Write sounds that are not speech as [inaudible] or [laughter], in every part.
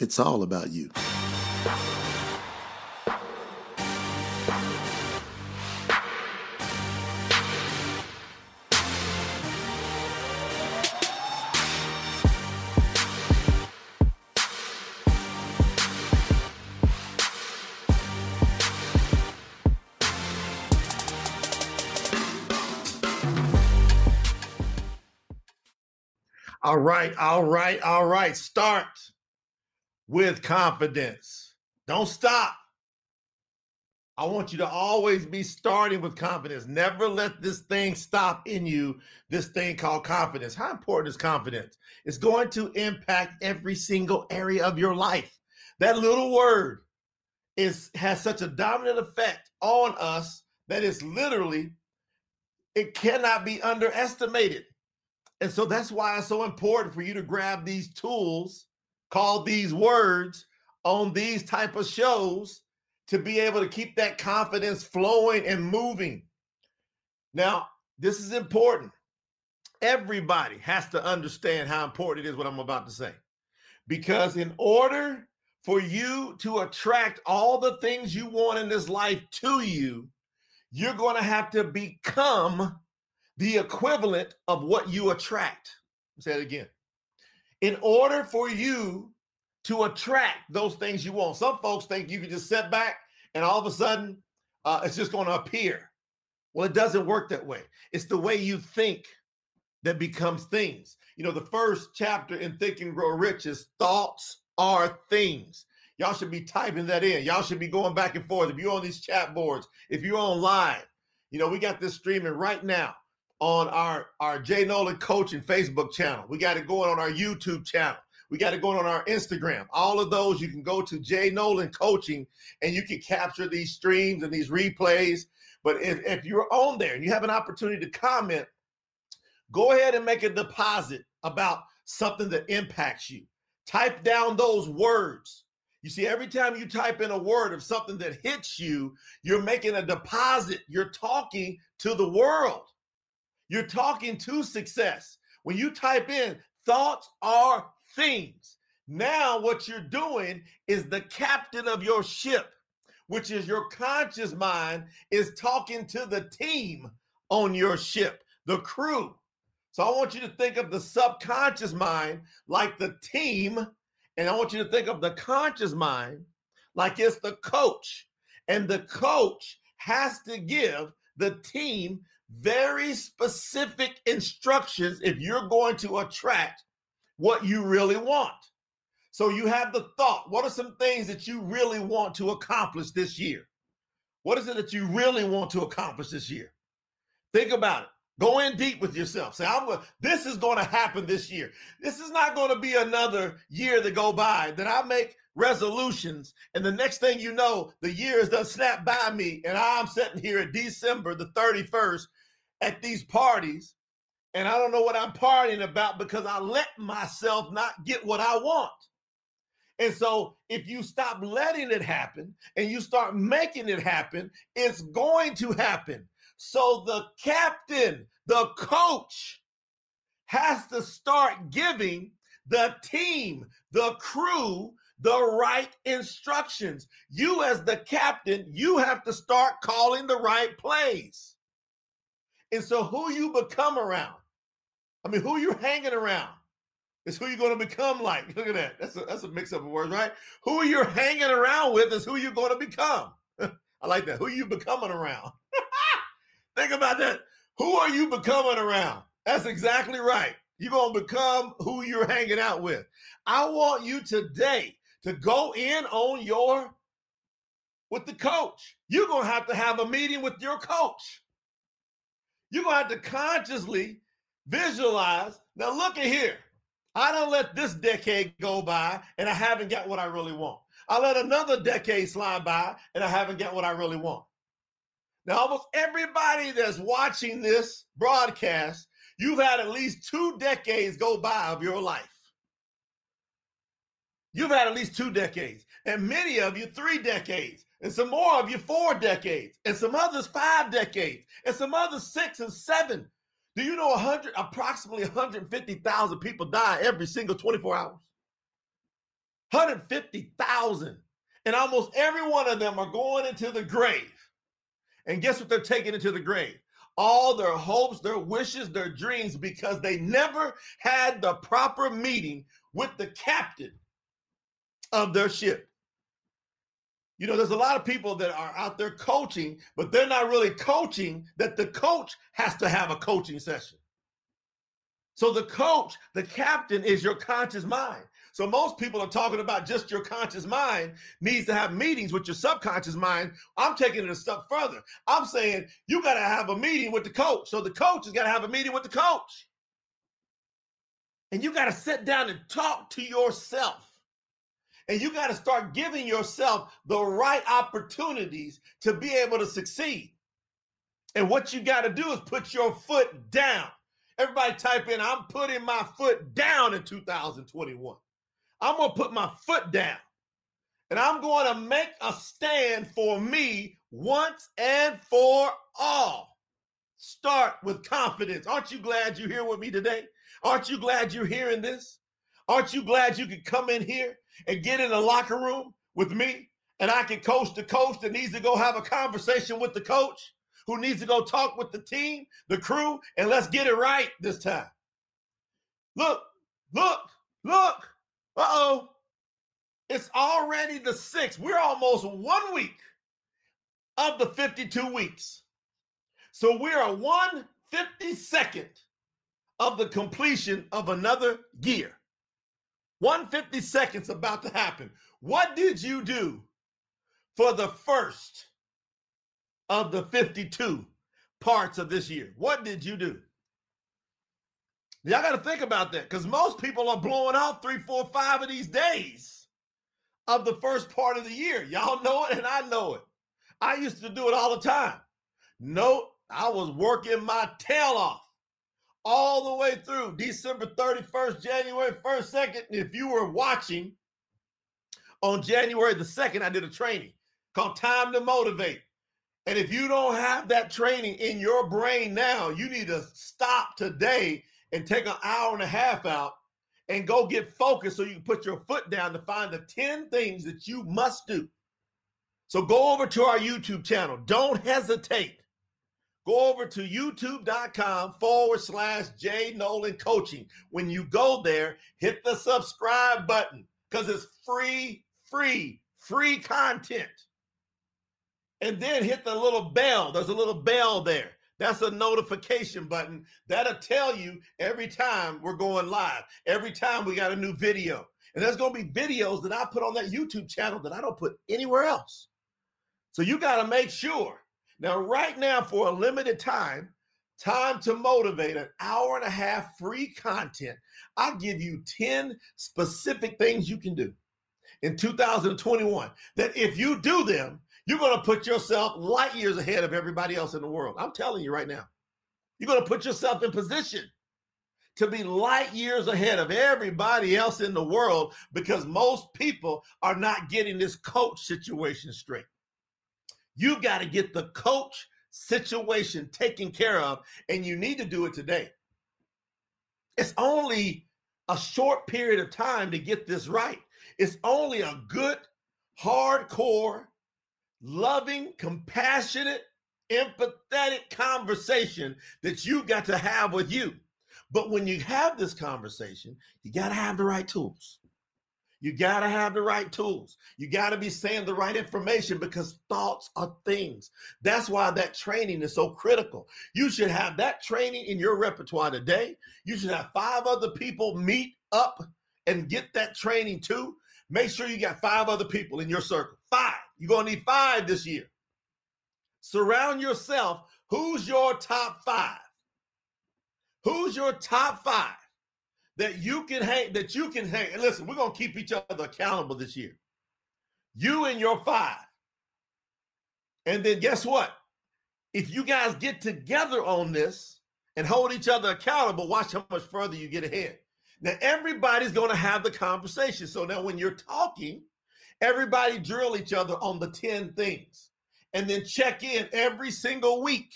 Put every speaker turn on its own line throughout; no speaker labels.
It's all about you.
All right, all right, all right. Start with confidence. Don't stop. I want you to always be starting with confidence. Never let this thing stop in you, this thing called confidence. How important is confidence? It's going to impact every single area of your life. That little word is has such a dominant effect on us that it's literally it cannot be underestimated. And so that's why it's so important for you to grab these tools called these words on these type of shows to be able to keep that confidence flowing and moving. Now, this is important. Everybody has to understand how important it is what I'm about to say. Because in order for you to attract all the things you want in this life to you, you're going to have to become the equivalent of what you attract. Say it again. In order for you to attract those things you want, some folks think you can just sit back and all of a sudden uh, it's just going to appear. Well, it doesn't work that way. It's the way you think that becomes things. You know, the first chapter in Think and Grow Rich is thoughts are things. Y'all should be typing that in. Y'all should be going back and forth. If you're on these chat boards, if you're online, you know, we got this streaming right now on our our Jay Noland coaching Facebook channel. We got it going on our YouTube channel. We got it going on our Instagram. All of those you can go to Jay Noland coaching and you can capture these streams and these replays. But if, if you're on there and you have an opportunity to comment, go ahead and make a deposit about something that impacts you. Type down those words. You see, every time you type in a word of something that hits you, you're making a deposit. You're talking to the world. You're talking to success. When you type in thoughts are things, now what you're doing is the captain of your ship, which is your conscious mind, is talking to the team on your ship, the crew. So I want you to think of the subconscious mind like the team, and I want you to think of the conscious mind like it's the coach. And the coach has to give the team very specific instructions if you're going to attract what you really want. So you have the thought. What are some things that you really want to accomplish this year? What is it that you really want to accomplish this year? Think about it. Go in deep with yourself. Say, I'm going this is going to happen this year. This is not going to be another year that go by that I make resolutions. And the next thing you know, the year is done snap by me. And I'm sitting here at December the 31st at these parties and I don't know what I'm partying about because I let myself not get what I want. And so, if you stop letting it happen and you start making it happen, it's going to happen. So, the captain, the coach, has to start giving the team, the crew, the right instructions. You, as the captain, you have to start calling the right plays. And so who you become around, I mean, who you're hanging around is who you're going to become like. [laughs] Look at that. That's a, that's a mix up of words, right? Who you're hanging around with is who you're going to become. [laughs] I like that. Who you becoming around? [laughs] Think about that. Who are you becoming around? That's exactly right. You're going to become who you're hanging out with. I want you today to go in on your with the coach. You're going to have to have a meeting with your coach. You're going to have to consciously visualize. Now, look at here. I don't let this decade go by and I haven't got what I really want. I let another decade slide by and I haven't got what I really want. Now, almost everybody that's watching this broadcast, you've had at least two decades go by of your life. You've had at least two decades, and many of you three decades and some more of you four decades, and some others five decades, and some others six and seven. Do you know 100, approximately 150,000 people die every single 24 hours? 150,000. And almost every one of them are going into the grave. And guess what they're taking into the grave? All their hopes, their wishes, their dreams, because they never had the proper meeting with the captain of their ship. You know, there's a lot of people that are out there coaching, but they're not really coaching, that the coach has to have a coaching session. So the coach, the captain is your conscious mind. So most people are talking about just your conscious mind needs to have meetings with your subconscious mind. I'm taking it a step further. I'm saying you got to have a meeting with the coach. So the coach has got to have a meeting with the coach. And you got to sit down and talk to yourself. And you got to start giving yourself the right opportunities to be able to succeed. And what you got to do is put your foot down. Everybody type in, I'm putting my foot down in 2021. I'm going to put my foot down and I'm going to make a stand for me once and for all. Start with confidence. Aren't you glad you're here with me today? Aren't you glad you're hearing this? Aren't you glad you could come in here and get in the locker room with me and I can coach the coach that needs to go have a conversation with the coach who needs to go talk with the team, the crew, and let's get it right this time. Look, look, look. Uh oh. It's already the sixth. We're almost one week of the 52 weeks. So we are 152nd of the completion of another year. 150 seconds about to happen. What did you do for the first of the 52 parts of this year? What did you do? Y'all got to think about that because most people are blowing out three, four, five of these days of the first part of the year. Y'all know it and I know it. I used to do it all the time. No, I was working my tail off all the way through December 31st, January 1st, 2nd. If you were watching on January the 2nd, I did a training called Time to Motivate. And if you don't have that training in your brain now, you need to stop today and take an hour and a half out and go get focused so you can put your foot down to find the 10 things that you must do. So go over to our YouTube channel. Don't hesitate. Go over to youtube.com forward slash J Noland Coaching. When you go there, hit the subscribe button because it's free, free, free content. And then hit the little bell. There's a little bell there. That's a notification button. That'll tell you every time we're going live, every time we got a new video. And there's going to be videos that I put on that YouTube channel that I don't put anywhere else. So you got to make sure. Now, right now, for a limited time, time to motivate an hour and a half free content. I'll give you 10 specific things you can do in 2021 that if you do them, you're going to put yourself light years ahead of everybody else in the world. I'm telling you right now. You're going to put yourself in position to be light years ahead of everybody else in the world because most people are not getting this coach situation straight. You've got to get the coach situation taken care of, and you need to do it today. It's only a short period of time to get this right. It's only a good, hardcore loving, compassionate, empathetic conversation that you've got to have with you. But when you have this conversation, you got to have the right tools. You got to have the right tools. You got to be saying the right information because thoughts are things. That's why that training is so critical. You should have that training in your repertoire today. You should have five other people meet up and get that training too. Make sure you got five other people in your circle. Five. You're going to need five this year. Surround yourself. Who's your top five? Who's your top five that you can hang? That you can hang. And listen, we're going to keep each other accountable this year. You and your five. And then guess what? If you guys get together on this and hold each other accountable, watch how much further you get ahead. Now, everybody's going to have the conversation. So now when you're talking, Everybody drill each other on the 10 things and then check in every single week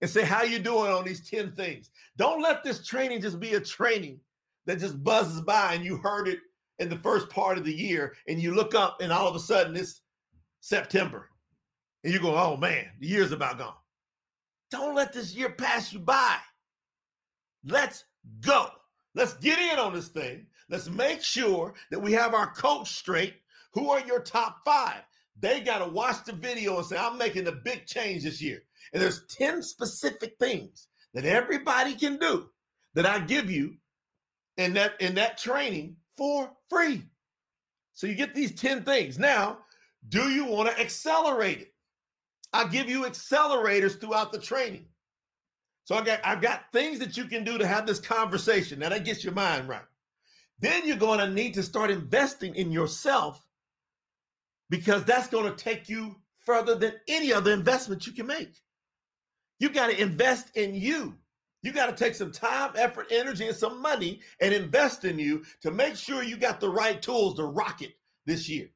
and say how you doing on these 10 things. Don't let this training just be a training that just buzzes by and you heard it in the first part of the year and you look up and all of a sudden it's September and you go, oh man, the year's about gone. Don't let this year pass you by. Let's go. Let's get in on this thing. Let's make sure that we have our coach straight. Who are your top five? They got to watch the video and say, I'm making a big change this year. And there's 10 specific things that everybody can do that I give you in that in that training for free. So you get these 10 things. Now, do you want to accelerate it? I give you accelerators throughout the training. So I got I've got things that you can do to have this conversation. Now that gets your mind right. Then you're going to need to start investing in yourself because that's going to take you further than any other investment you can make. You got to invest in you. You got to take some time, effort, energy, and some money and invest in you to make sure you got the right tools to rock it this year.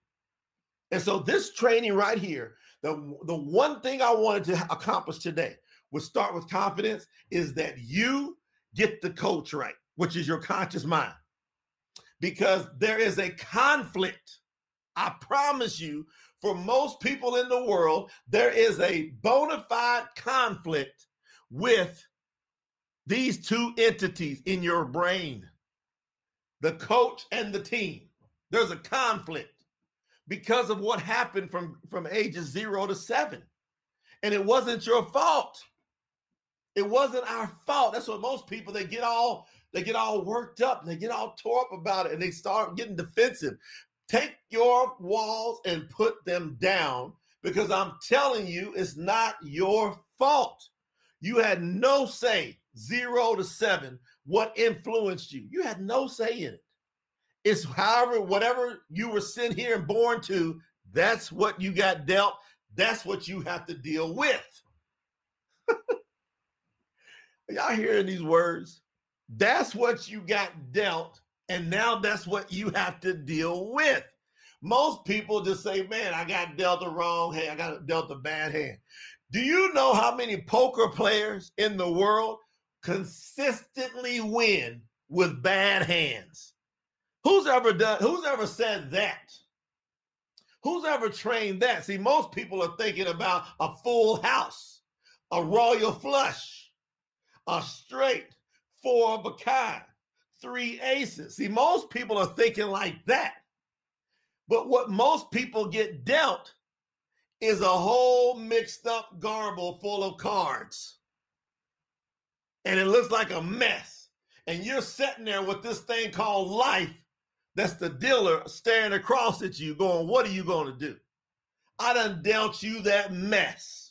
And so, this training right here, the, the one thing I wanted to accomplish today would start with confidence is that you get the coach right, which is your conscious mind. Because there is a conflict, I promise you, for most people in the world, there is a bona fide conflict with these two entities in your brain the coach and the team. There's a conflict because of what happened from, from ages zero to seven. And it wasn't your fault. It wasn't our fault. That's what most people they get all they get all worked up and they get all tore up about it and they start getting defensive. Take your walls and put them down because I'm telling you, it's not your fault. You had no say zero to seven, what influenced you? You had no say in it. It's however, whatever you were sent here and born to, that's what you got dealt. That's what you have to deal with. [laughs] Y'all hearing these words? That's what you got dealt, and now that's what you have to deal with. Most people just say, Man, I got dealt a wrong hand, I got dealt a bad hand. Do you know how many poker players in the world consistently win with bad hands. Who's ever done, who's ever said that? Who's ever trained that? See, most people are thinking about a full house, a royal flush, a straight, four of a kind, three aces. See, most people are thinking like that. But what most people get dealt is a whole mixed up garble full of cards and it looks like a mess. And you're sitting there with this thing called life. That's the dealer staring across at you, going, What are you going to do? I done dealt you that mess.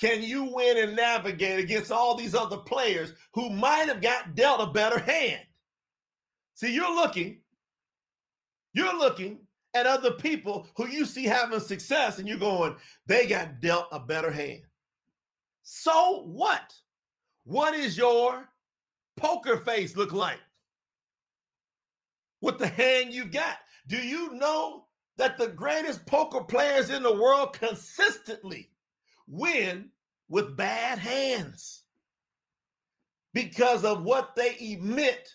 Can you win and navigate against all these other players who might have got dealt a better hand? See, you're looking, you're looking at other people who you see having success, and you're going, they got dealt a better hand. So what? What is your poker face look like? With the hand you've got. Do you know that the greatest poker players in the world consistently win with bad hands? Because of what they emit,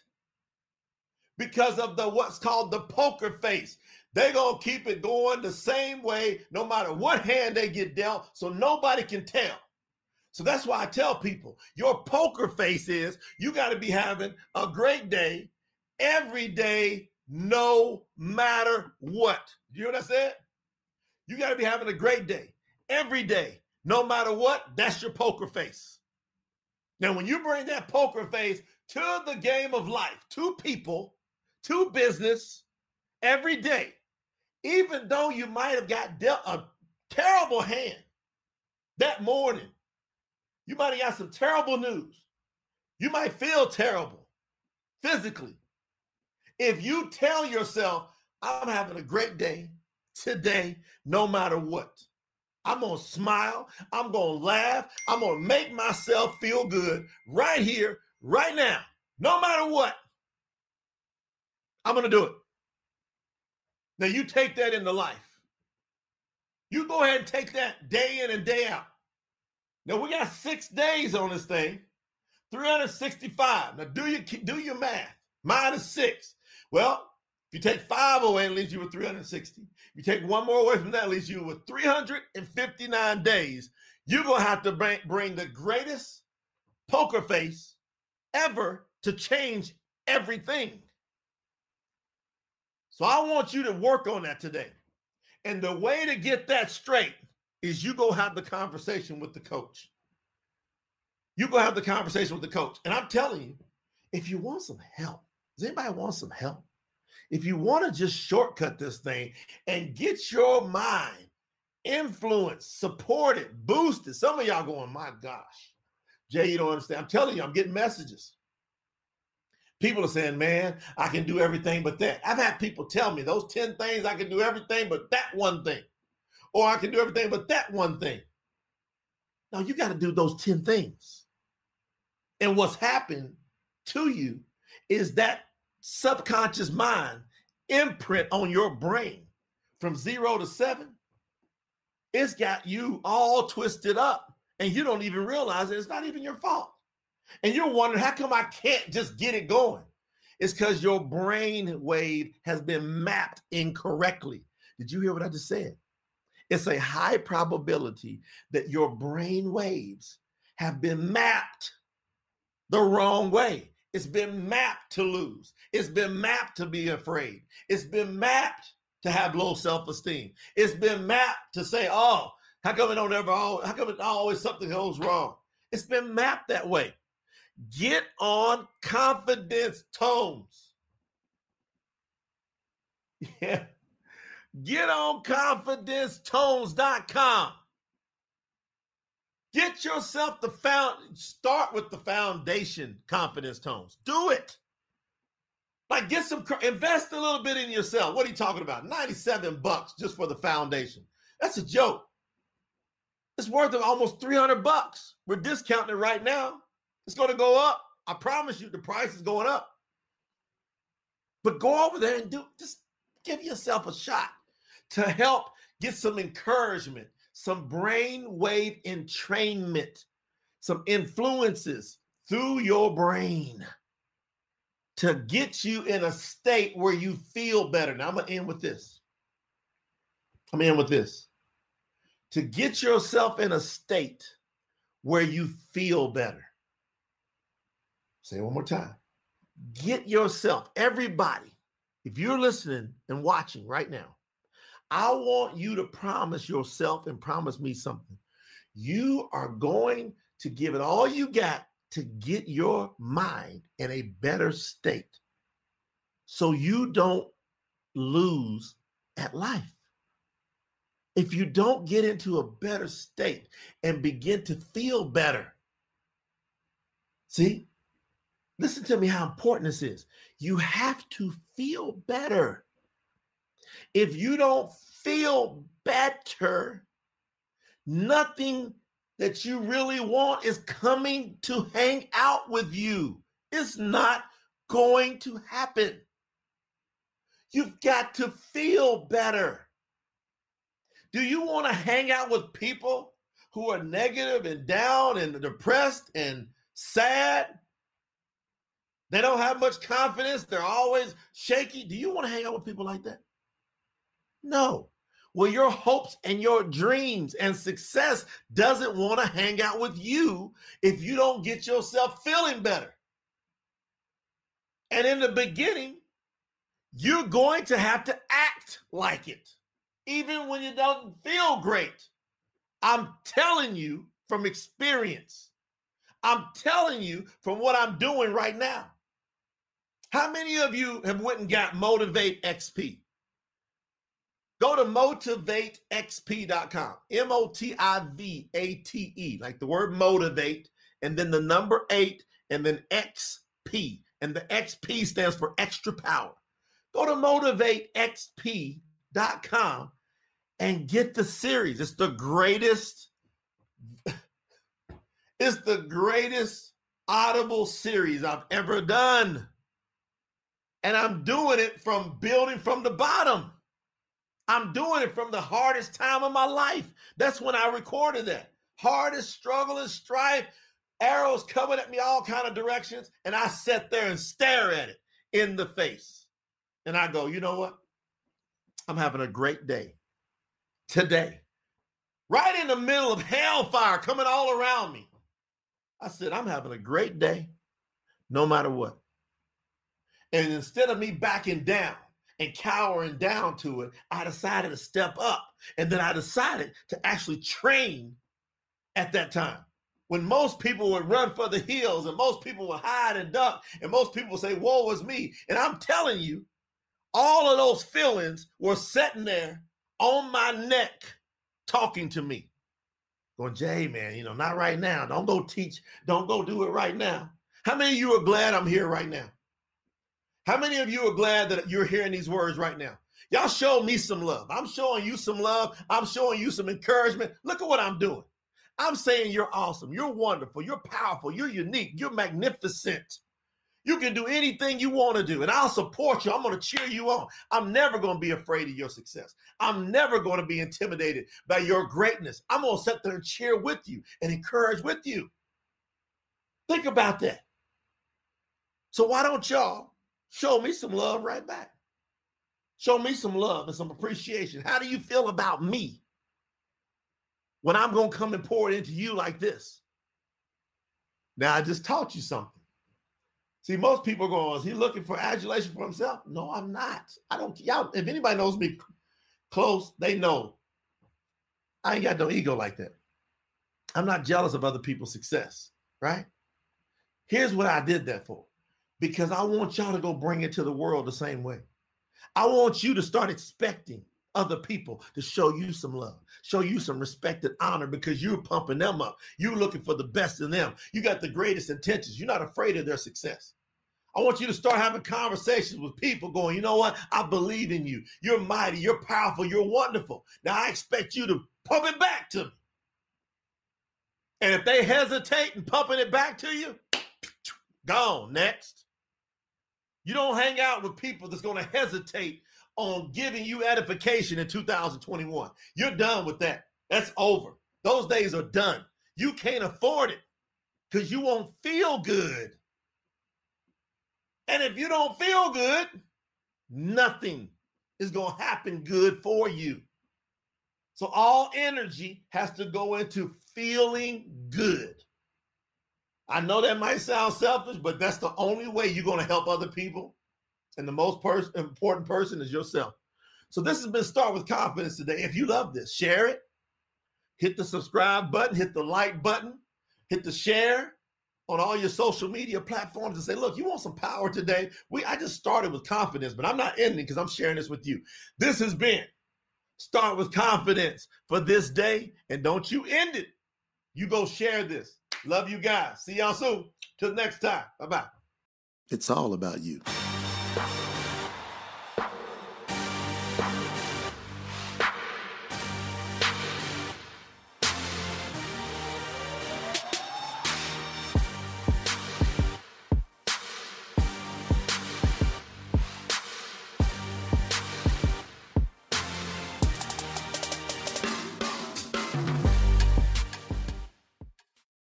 because of the what's called the poker face. They're going to keep it going the same way no matter what hand they get dealt, so nobody can tell. So that's why I tell people your poker face is you got to be having a great day every day, no matter what. You know what I said? You got to be having a great day every day, no matter what. That's your poker face. Now, when you bring that poker face to the game of life, to people, to business, every day, even though you might have got dealt a terrible hand that morning, you might have got some terrible news. You might feel terrible physically. If you tell yourself, I'm having a great day today, no matter what, I'm going to smile, I'm going to laugh, I'm going to make myself feel good right here, right now, no matter what. I'm going to do it. Now, you take that into life. You go ahead and take that day in and day out. Now we got six days on this thing, 365. Now do your do your math. Minus six. Well, you take five away, it leaves you with 360. If you take one more away from that, leaves you with 359 days. You're going to have to bring, bring the greatest poker face ever to change everything. So I want you to work on that today. And the way to get that straight is you go have the conversation with the coach. You go have the conversation with the coach. And I'm telling you, if you want some help, does anybody want some help? If you want to just shortcut this thing and get your mind influenced, supported, boosted, some of y'all going, my gosh, Jay, you don't understand. I'm telling you, I'm getting messages. People are saying, man, I can do everything but that. I've had people tell me those 10 things, I can do everything but that one thing. Or I can do everything but that one thing. Now you got to do those 10 things. And what's happened to you is that subconscious mind imprint on your brain from zero to seven. It's got you all twisted up and you don't even realize it. It's not even your fault. And you're wondering, how come I can't just get it going? It's because your brain wave has been mapped incorrectly. Did you hear what I just said? It's a high probability that your brain waves have been mapped the wrong way. It's been mapped to lose. It's been mapped to be afraid. It's been mapped to have low self-esteem. It's been mapped to say, "Oh, how come it don't ever? How come it oh, always something goes wrong?" It's been mapped that way. Get on confidence tones. [laughs] Yeah. Get on confidencetones.com. Get yourself the found start with the foundation confidence tones. Do it. Like get some invest a little bit in yourself. What are you talking about? 97 bucks just for the foundation. That's a joke. It's worth almost 300 bucks. We're discounting it right now. It's going to go up. I promise you, the price is going up. But go over there and do just give yourself a shot to help get some encouragement, some brainwave entrainment, some influences through your brain to get you in a state where you feel better. Now, I'm going to end with this. I'm in with this. To get yourself in a state where you feel better. Say it one more time. Get yourself, everybody, if you're listening and watching right now, I want you to promise yourself and promise me something. You are going to give it all you got to get your mind in a better state so you don't lose at life. If you don't get into a better state and begin to feel better, see, Listen to me how important this is. You have to feel better. If you don't feel better, nothing that you really want is coming to hang out with you. It's not going to happen. You've got to feel better. Do you want to hang out with people who are negative and down and depressed and sad? They don't have much confidence. They're always shaky. Do you want to hang out with people like that? No. Well, your hopes and your dreams and success doesn't want to hang out with you if you don't get yourself feeling better. And in the beginning, you're going to have to act like it, even when you don't feel great. I'm telling you from experience. I'm telling you from what I'm doing right now. How many of you have went and got Motivate XP? Go to motivatexp.com. M O T I V A T E, like the word motivate, and then the number eight, and then XP. And the XP stands for extra power. Go to motivatexp.com and get the series. It's the greatest, it's the greatest audible series I've ever done. And I'm doing it from building from the bottom. I'm doing it from the hardest time of my life. That's when I recorded that. Hardest struggle and strife, arrows coming at me all kind of directions, and I sat there and stare at it in the face. and I go, you know what? I'm having a great day today. Right in the middle of hellfire coming all around me. I said, I'm having a great day no matter what. And instead of me backing down and cowering down to it, I decided to step up. And then I decided to actually train at that time. When most people would run for the hills and most people would hide and duck, and most people would say, Woe is me. And I'm telling you, all of those feelings were sitting there on my neck talking to me. Going, Jay, man, you know, not right now. Don't go teach. Don't go do it right now. How many of you are glad I'm here right now? How many of you are glad that you're hearing these words right now? Y'all show me some love. I'm showing you some love. I'm showing you some encouragement. Look at what I'm doing. I'm saying you're awesome. You're wonderful. You're powerful. You're unique. You're magnificent. You can do anything you want to do, and I'll support you. I'm going to cheer you on. I'm never going to be afraid of your success. I'm never going to be intimidated by your greatness. I'm going to sit there and cheer with you and encourage with you. Think about that. So, why don't y'all show me some love right back? Show me some love and some appreciation. How do you feel about me when I'm going to come and pour it into you like this? Now, I just taught you something. See, most people go, is he looking for adulation for himself? No, I'm not. I don't, y'all, if anybody knows me close, they know I ain't got no ego like that. I'm not jealous of other people's success, right? Here's what I did that for because I want y'all to go bring it to the world the same way. I want you to start expecting other people to show you some love, show you some respect and honor because you're pumping them up. You're looking for the best in them. You got the greatest intentions. You're not afraid of their success. I want you to start having conversations with people going, you know what? I believe in you. You're mighty. You're powerful. You're wonderful. Now I expect you to pump it back to me. And if they hesitate and pumping it back to you, [tsk] gone next. You don't hang out with people that's going to hesitate on giving you edification in 2021. You're done with that. That's over. Those days are done. You can't afford it because you won't feel good. And if you don't feel good, nothing is going to happen good for you. So all energy has to go into feeling good. I know that might sound selfish, but that's the only way you're going to help other people. And the most pers- important person is yourself. So this has been Start with Confidence today. If you love this, share it. Hit the subscribe button, hit the like button, hit the share on all your social media platforms and say, look, you want some power today? We I just started with confidence, but I'm not ending because I'm sharing this with you. This has been Start with Confidence for this day. And don't you end it. You go share this. Love you guys. See y'all soon. Till next time. Bye bye.
It's all about you.